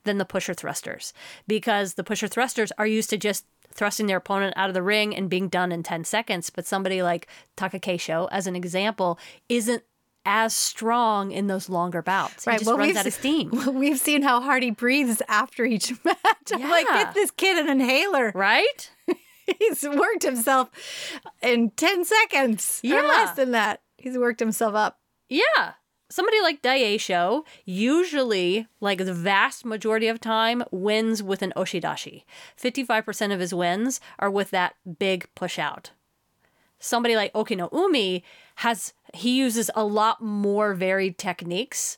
Speaker 1: than the pusher thrusters because the pusher thrusters are used to just thrusting their opponent out of the ring and being done in 10 seconds. But somebody like Takakeisho, as an example, isn't as strong in those longer bouts. He just runs
Speaker 2: we've
Speaker 1: out of steam.
Speaker 2: We've seen how hard he breathes after each match. I'm like, get this kid an inhaler.
Speaker 1: Right?
Speaker 2: He's worked himself in 10 seconds or
Speaker 1: Yeah.
Speaker 2: less than that. He's worked himself up.
Speaker 1: Yeah. Somebody like Daisho usually, like the vast majority of time, wins with an Oshidashi. 55% of his wins are with that big push out. Somebody like Okinoumi has he uses a lot more varied techniques,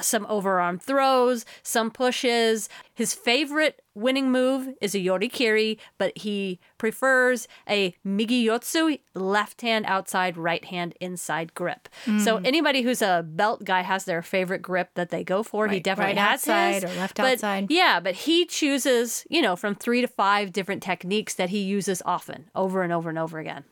Speaker 1: some overarm throws, some pushes. His favorite winning move is a yorikiri, but he prefers a migiyotsu, left hand outside, right hand inside grip. So mm. anybody who's a belt guy has their favorite grip that they go for. he definitely
Speaker 2: right
Speaker 1: has
Speaker 2: outside
Speaker 1: his,
Speaker 2: or left
Speaker 1: but
Speaker 2: outside.
Speaker 1: Yeah, but he chooses, you know, from three to five different techniques that he uses often, over and over and over again.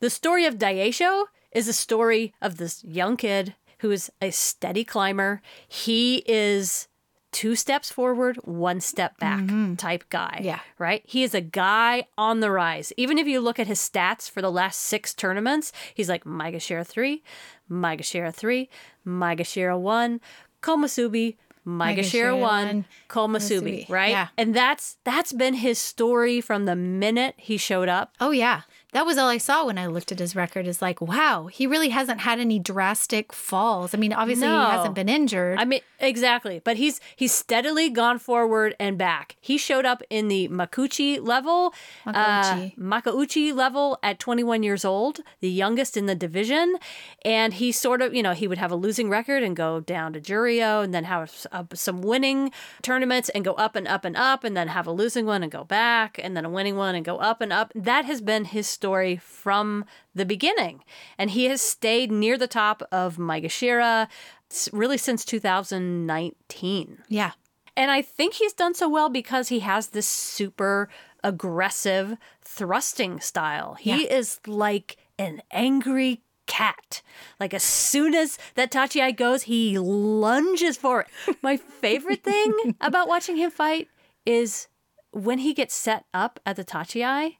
Speaker 1: The story of Daisho is a story of this young kid who is a steady climber. He is two steps forward, one step back type guy.
Speaker 2: Mm-hmm. Yeah.
Speaker 1: Right? He is a guy on the rise. Even if you look at his stats for the last six tournaments, he's like Maegashira 3, Maegashira 3, Maegashira 1, Komusubi, Maegashira 1,
Speaker 2: one,
Speaker 1: Komusubi,
Speaker 2: Komusubi.
Speaker 1: right?
Speaker 2: Yeah.
Speaker 1: And that's that's been his story from the minute he showed up
Speaker 2: Oh, yeah. That was all I saw when I looked at his record is like, wow, he really hasn't had any drastic falls. I mean, obviously
Speaker 1: No.
Speaker 2: he hasn't been injured.
Speaker 1: I mean, exactly. But he's he's steadily gone forward and back. He showed up in the Makuuchi level,
Speaker 2: Makuuchi.
Speaker 1: uh, Makuuchi level at 21 years old, the youngest in the division. And he sort of, you know, he would have a losing record and go down to Juryo and then have uh, some winning tournaments and go up and up and up and then have a losing one and go back and then a winning one and go up and up. That has been his story from the beginning. And he has stayed near the top of Maegashira s- really since 2019.
Speaker 2: yeah.
Speaker 1: And I think he's done so well because he has this super aggressive thrusting style. He
Speaker 2: Yeah.
Speaker 1: is like an angry cat. Like as soon as that Tachiai goes, he lunges for it. My favorite thing about watching him fight is when he gets set up at the Tachiai,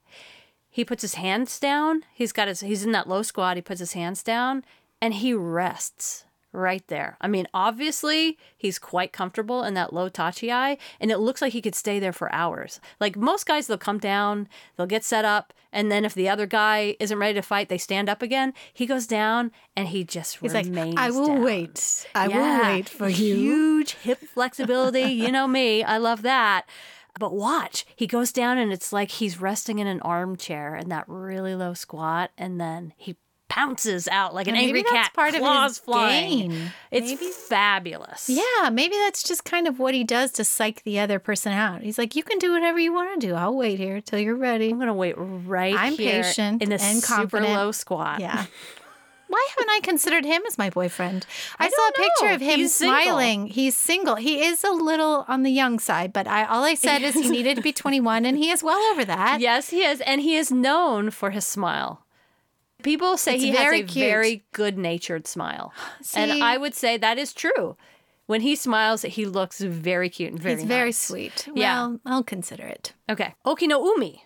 Speaker 1: he puts his hands down. He's got his he's in that low squat. He puts his hands down and he rests right there. I mean, obviously, he's quite comfortable in that low tachiai, and it looks like he could stay there for hours. Like most guys, they'll come down, they'll get set up, and then if the other guy isn't ready to fight, they stand up again. He goes down and he just
Speaker 2: He's like,
Speaker 1: remains
Speaker 2: I will
Speaker 1: down.
Speaker 2: wait. I will wait for you.
Speaker 1: Huge hip flexibility. you know me. I love that. But watch, he goes down and it's like he's resting in an armchair in that really low squat, and then he pounces out like an angry
Speaker 2: that's
Speaker 1: cat,
Speaker 2: part of
Speaker 1: claws
Speaker 2: his
Speaker 1: flying.
Speaker 2: game.
Speaker 1: It's
Speaker 2: Maybe-
Speaker 1: fabulous.
Speaker 2: Yeah, maybe that's just kind of what he does to psych the other person out. He's like, you can do whatever you want to do. I'll wait here till you're ready.
Speaker 1: I'm gonna wait right
Speaker 2: I'm
Speaker 1: here
Speaker 2: patient
Speaker 1: in this
Speaker 2: and
Speaker 1: super
Speaker 2: confident.
Speaker 1: low squat.
Speaker 2: Yeah. Why haven't I considered him as my boyfriend? I,
Speaker 1: I
Speaker 2: saw a picture
Speaker 1: know.
Speaker 2: of him
Speaker 1: He's single.
Speaker 2: smiling. He's single. He is a little on the young side, but I all I said is he needed to be 21 and he is well over that.
Speaker 1: Yes, he is, and he is known for his smile. People say
Speaker 2: It's
Speaker 1: he
Speaker 2: very
Speaker 1: has a
Speaker 2: cute.
Speaker 1: very good-natured smile, and I would say that is true. When he smiles, he looks very cute and very.
Speaker 2: He's very
Speaker 1: nice.
Speaker 2: sweet.
Speaker 1: Yeah.
Speaker 2: Well, I'll consider it.
Speaker 1: Okay, Okino Umi,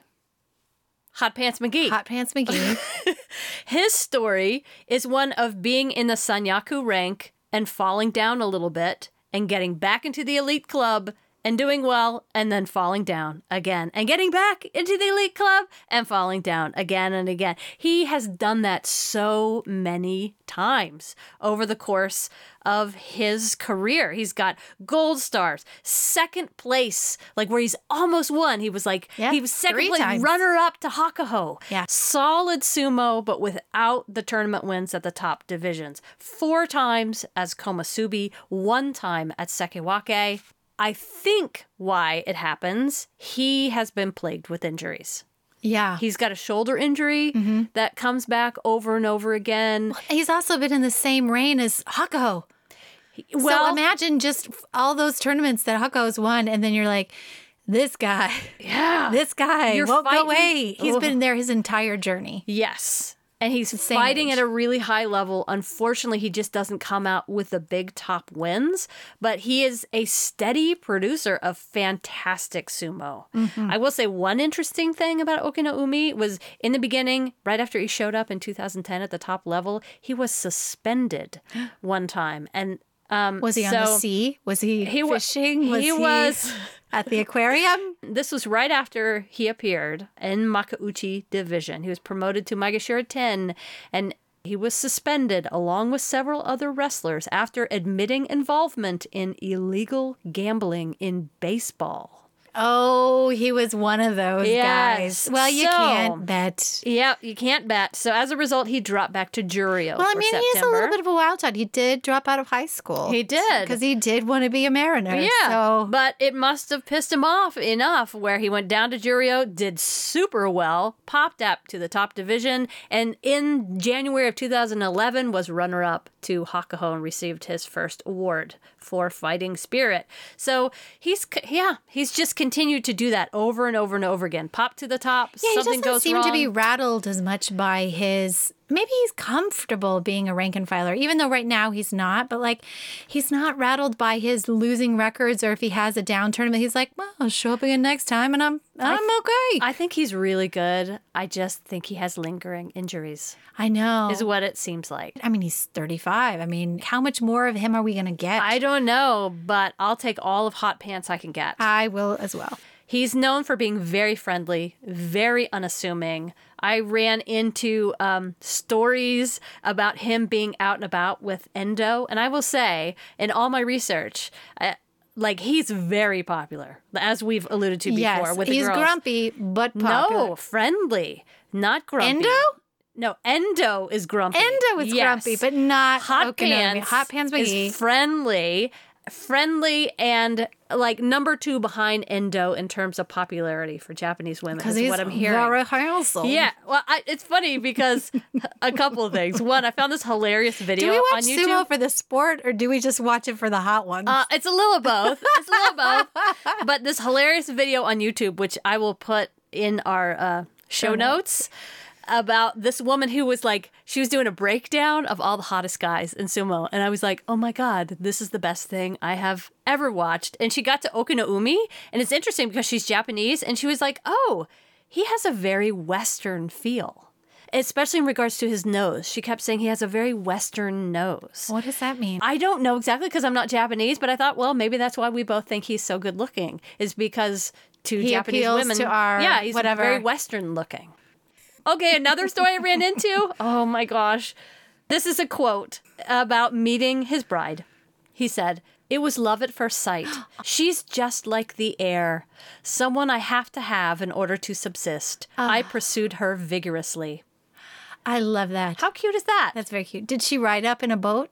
Speaker 1: Hot Pants McGee.
Speaker 2: Hot Pants McGee.
Speaker 1: His story is one of being in the Sanyaku rank and falling down a little bit and getting back into the elite club and doing well and then falling down again and getting back into the elite club and falling down again and again. He has done that so many times over the course of his career. He's got gold stars, second place, like where he's almost won. He was like
Speaker 2: Yeah,
Speaker 1: he was second place
Speaker 2: times.
Speaker 1: runner up to Hakuho.
Speaker 2: Yeah.
Speaker 1: Solid sumo, but without the tournament wins at the top divisions. Four times as Komusubi, one time at Sekiwake. I think why it happens, he has been plagued with injuries.
Speaker 2: Yeah.
Speaker 1: He's got a shoulder injury
Speaker 2: Mm-hmm.
Speaker 1: that comes back over and over again.
Speaker 2: He's also been in the same reign as Hakuho.
Speaker 1: Well,
Speaker 2: so imagine just all those tournaments that Hakuho's won, and then you're like, this guy,
Speaker 1: yeah.
Speaker 2: this guy
Speaker 1: You're
Speaker 2: won't
Speaker 1: fighting-
Speaker 2: go away. He's
Speaker 1: Ugh.
Speaker 2: been there his entire journey.
Speaker 1: Yes. And he's
Speaker 2: same
Speaker 1: fighting
Speaker 2: age.
Speaker 1: at a really high level. Unfortunately, he just doesn't come out with the big top wins, but he is a steady producer of fantastic sumo.
Speaker 2: Mm-hmm.
Speaker 1: I will say one interesting thing about Okinoumi was in the beginning, right after he showed up in 2010 at the top level, he was suspended one time. And um,
Speaker 2: Was he on the sea? Was he,
Speaker 1: He
Speaker 2: fishing?
Speaker 1: he was-
Speaker 2: at the aquarium.
Speaker 1: This was right after he appeared in Makuuchi Division. He was promoted to Maegashira 10 and he was suspended along with several other wrestlers after admitting involvement in illegal gambling in baseball.
Speaker 2: Oh, he was one of those
Speaker 1: Yes.
Speaker 2: guys. Well, you
Speaker 1: So-
Speaker 2: can't bet.
Speaker 1: Yeah, you can't bet. So as a result, he dropped back to Juryo
Speaker 2: Well, I mean,
Speaker 1: September.
Speaker 2: he's a little bit of a wild child. He did drop out of high school.
Speaker 1: He did.
Speaker 2: because he did want to be a mariner.
Speaker 1: Yeah,
Speaker 2: So
Speaker 1: but it must have pissed him off enough where he went down to Juryo, did super well, popped up to the top division, and in January of 2011 was runner up to Hakuho and received his first award for fighting spirit. So he's yeah, he's just continued to do that over and over and over again. Pop to the top,
Speaker 2: yeah, he
Speaker 1: something
Speaker 2: doesn't
Speaker 1: goes
Speaker 2: seem
Speaker 1: wrong.
Speaker 2: to be rattled as much by his. Maybe he's comfortable being a rank and filer, even though right now he's not. But like, he's not rattled by his losing records, or if he has a down tournament, he's like, "Well, I'll show up again next time, and I'm I'm okay."
Speaker 1: I think he's really good. I just think he has lingering injuries.
Speaker 2: I know.
Speaker 1: Is what it seems like.
Speaker 2: I mean, he's 35. I mean, how much more of him are we gonna get?
Speaker 1: I don't know, but I'll take all of hot pants I can get.
Speaker 2: I will as well.
Speaker 1: He's known for being very friendly, very unassuming. I ran into um, stories about him being out and about with Endo, and I will say, in all my research, uh, like he's very popular, as we've alluded to before.
Speaker 2: yes,
Speaker 1: with the
Speaker 2: he's
Speaker 1: girls.
Speaker 2: grumpy but popular.
Speaker 1: No, friendly, not grumpy.
Speaker 2: Endo?
Speaker 1: No, Endo is grumpy.
Speaker 2: Endo is
Speaker 1: Yes.
Speaker 2: grumpy, but not
Speaker 1: Hot
Speaker 2: Okinoumi.
Speaker 1: Pants.
Speaker 2: Hot Pants McGee.
Speaker 1: is friendly, friendly, and like number two behind Endo in terms of popularity for Japanese women.
Speaker 2: Because
Speaker 1: Is what I'm hearing.
Speaker 2: very handsome.
Speaker 1: yeah, well, I, it's funny because a couple of things. One, I found this hilarious video
Speaker 2: Do we watch
Speaker 1: on YouTube.
Speaker 2: sumo for the sport, or do we just watch it for the hot ones?
Speaker 1: Uh, it's a little of both. It's a little of both. But this hilarious video on YouTube, which I will put in our uh, show notes, about this woman who was like, she was doing a breakdown of all the hottest guys in sumo. And I was like, oh my God, this is the best thing I have ever watched. And she got to Okinoumi. And it's interesting because she's Japanese. And she was like, oh, he has a very Western feel. Especially in regards to his nose. She kept saying he has a very Western nose.
Speaker 2: what does that mean?
Speaker 1: I don't know exactly because I'm not Japanese, but I thought, well, maybe that's why we both think he's so good looking, is because to
Speaker 2: He
Speaker 1: Japanese women,
Speaker 2: to our
Speaker 1: yeah, he's
Speaker 2: whatever.
Speaker 1: very Western looking. Okay, another story I ran into. Oh my gosh, this is a quote about meeting his bride. He said. It was love at first sight. She's just like the air, someone I have to have in order to subsist.
Speaker 2: Ah.
Speaker 1: I pursued her vigorously.
Speaker 2: I love that.
Speaker 1: How cute is that?
Speaker 2: That's very cute. Did she ride up in a boat?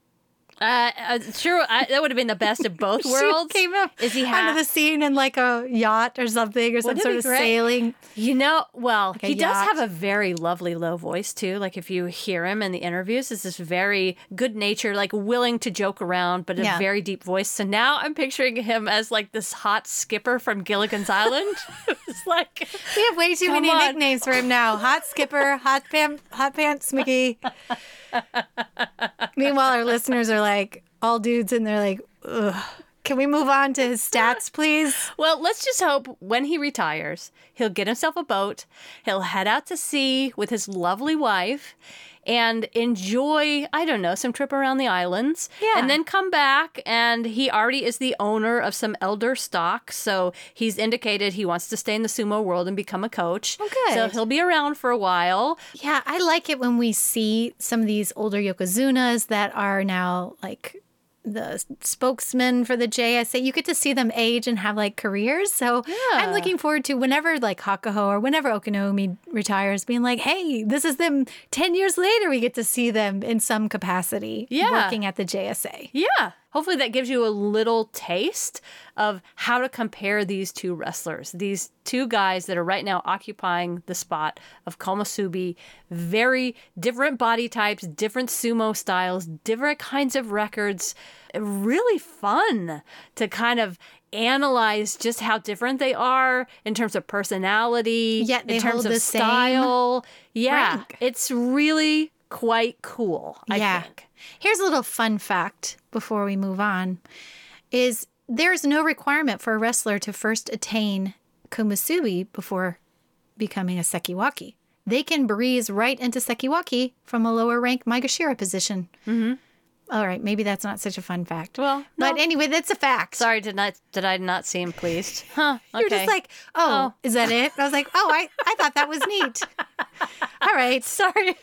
Speaker 1: Uh, uh, sure, I, that would have been the best of both worlds.
Speaker 2: Came up
Speaker 1: Is he
Speaker 2: under
Speaker 1: ha-
Speaker 2: the scene in like a yacht or something, or some sort of
Speaker 1: great?
Speaker 2: sailing.
Speaker 1: You know, well,
Speaker 2: a
Speaker 1: he does
Speaker 2: yacht.
Speaker 1: have a very lovely low voice too. Like if you hear him in the interviews, it's this very good natured, like willing to joke around, but a
Speaker 2: Yeah.
Speaker 1: very deep voice. So now I'm picturing him as like this hot skipper from Gilligan's Island. it's like
Speaker 2: We have way too many
Speaker 1: on.
Speaker 2: nicknames for him now. Hot Skipper, Hot Pam, Hot Pants McGee. Meanwhile, our listeners are like all dudes, and they're like, Ugh, Can we move on to his stats, please?
Speaker 1: Well, let's just hope when he retires, he'll get himself a boat, he'll head out to sea with his lovely wife and enjoy, I don't know, some trip around the islands.
Speaker 2: Yeah.
Speaker 1: And then come back and he already is the owner of some elder stock, so he's indicated he wants to stay in the sumo world and become a coach.
Speaker 2: Okay.
Speaker 1: So he'll be around for a while.
Speaker 2: Yeah, I like it when we see some of these older yokozunas that are now like the spokesman for the JSA. You get to see them age and have like careers. So I'm looking forward to whenever like Hakuho or whenever Okinoumi retires, being like, hey, this is them 10 years later. We get to see them in some capacity
Speaker 1: Yeah.
Speaker 2: working at the JSA.
Speaker 1: Yeah. Hopefully that gives you a little taste of how to compare these two wrestlers. These two guys that are right now occupying the spot of Komusubi. Very different body types, different sumo styles, different kinds of records. Really fun to kind of analyze just how different they are in terms of personality,
Speaker 2: Yet
Speaker 1: in terms of style. Yeah.
Speaker 2: rank.
Speaker 1: It's really quite cool, I
Speaker 2: yeah.
Speaker 1: think.
Speaker 2: Here's a little fun fact before we move on is there's no requirement for a wrestler to first attain komusubi before becoming a sekiwake. They can breeze right into sekiwake from a lower rank Maegashira position. Mm-hmm. All right, maybe that's not such a fun fact.
Speaker 1: Well,
Speaker 2: but anyway, that's a fact.
Speaker 1: Sorry, did not did I not seem pleased? Huh? Okay.
Speaker 2: You're just like, oh, is that it? I was like, oh, I, I thought that was neat. All right.
Speaker 1: sorry.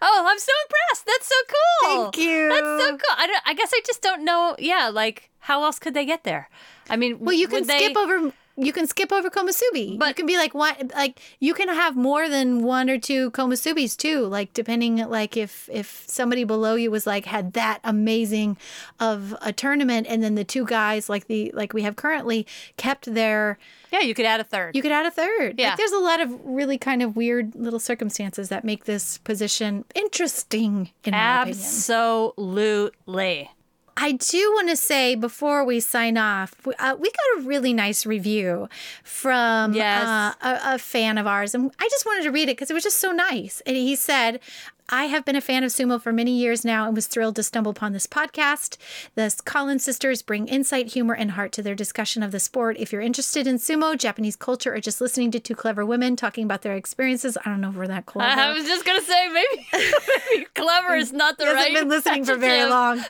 Speaker 1: Oh, I'm so impressed. That's so cool.
Speaker 2: Thank you.
Speaker 1: That's so cool. I, don't, I guess I just don't know. Yeah, like how else could they get there? I mean,
Speaker 2: Well, you can
Speaker 1: they-
Speaker 2: skip over. You can skip over komusubi.
Speaker 1: But-
Speaker 2: you can be like one, like you can have more than one or two komusubis too. Like depending, like if if somebody below you was like had that amazing of a tournament, and then the two guys like the like we have currently kept their,
Speaker 1: Yeah, you could add a third.
Speaker 2: you could add a third.
Speaker 1: Yeah.
Speaker 2: Like there's a lot of really kind of weird little circumstances that make this position interesting. In my opinion.
Speaker 1: Absolutely.
Speaker 2: I do want to say before we sign off, we- uh, we got a really nice review from
Speaker 1: Yes.
Speaker 2: uh, a, a fan of ours. And I just wanted to read it because it was just so nice. And he said, I have been a fan of sumo for many years now and was thrilled to stumble upon this podcast. The Collins sisters bring insight, humor, and heart to their discussion of the sport. If you're interested in sumo, Japanese culture, or just listening to two clever women talking about their experiences, I don't know if we're that clever.
Speaker 1: I was just gonna say maybe, maybe clever is not the
Speaker 2: He hasn't
Speaker 1: right.
Speaker 2: been listening for very long.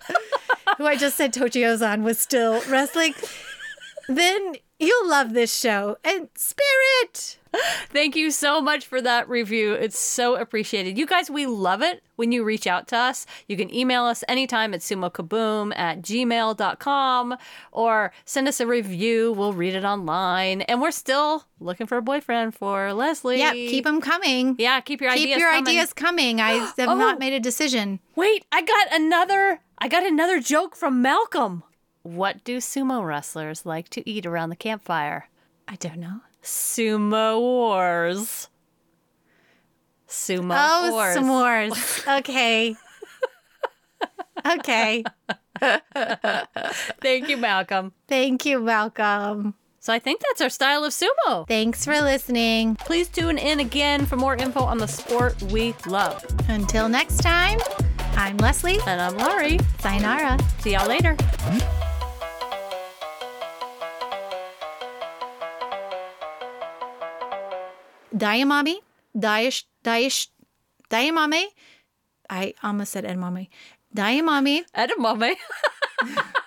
Speaker 2: Who I just said Tochiozan was still wrestling. then you'll love this show. And Spirit!
Speaker 1: Thank you so much for that review. It's so appreciated. You guys, we love it when you reach out to us. You can email us anytime at sumokaboom at gmail.com or send us a review. We'll read it online. And we're still looking for a boyfriend for Leslie.
Speaker 2: Yep, keep them coming.
Speaker 1: Yeah, keep your
Speaker 2: Keep
Speaker 1: ideas
Speaker 2: your
Speaker 1: coming.
Speaker 2: ideas coming. I have
Speaker 1: Oh.
Speaker 2: not made a decision.
Speaker 1: Wait, I got another I got another joke from Malcolm. What do sumo wrestlers like to eat around the campfire?
Speaker 2: I don't know.
Speaker 1: Sumo wars. Sumo wars.
Speaker 2: Oh,
Speaker 1: wars.
Speaker 2: s'mores. Okay. okay.
Speaker 1: Thank you, Malcolm.
Speaker 2: Thank you, Malcolm.
Speaker 1: So I think that's our style of sumo.
Speaker 2: Thanks for listening.
Speaker 1: Please tune in again for more info on the sport we love.
Speaker 2: Until next time, I'm Leslie.
Speaker 1: And I'm Laurie.
Speaker 2: Sayonara.
Speaker 1: See y'all later.
Speaker 2: Dayamami, Dayash, Dayash, Dayamame. I almost said edamame. Dayamami,
Speaker 1: Edamame.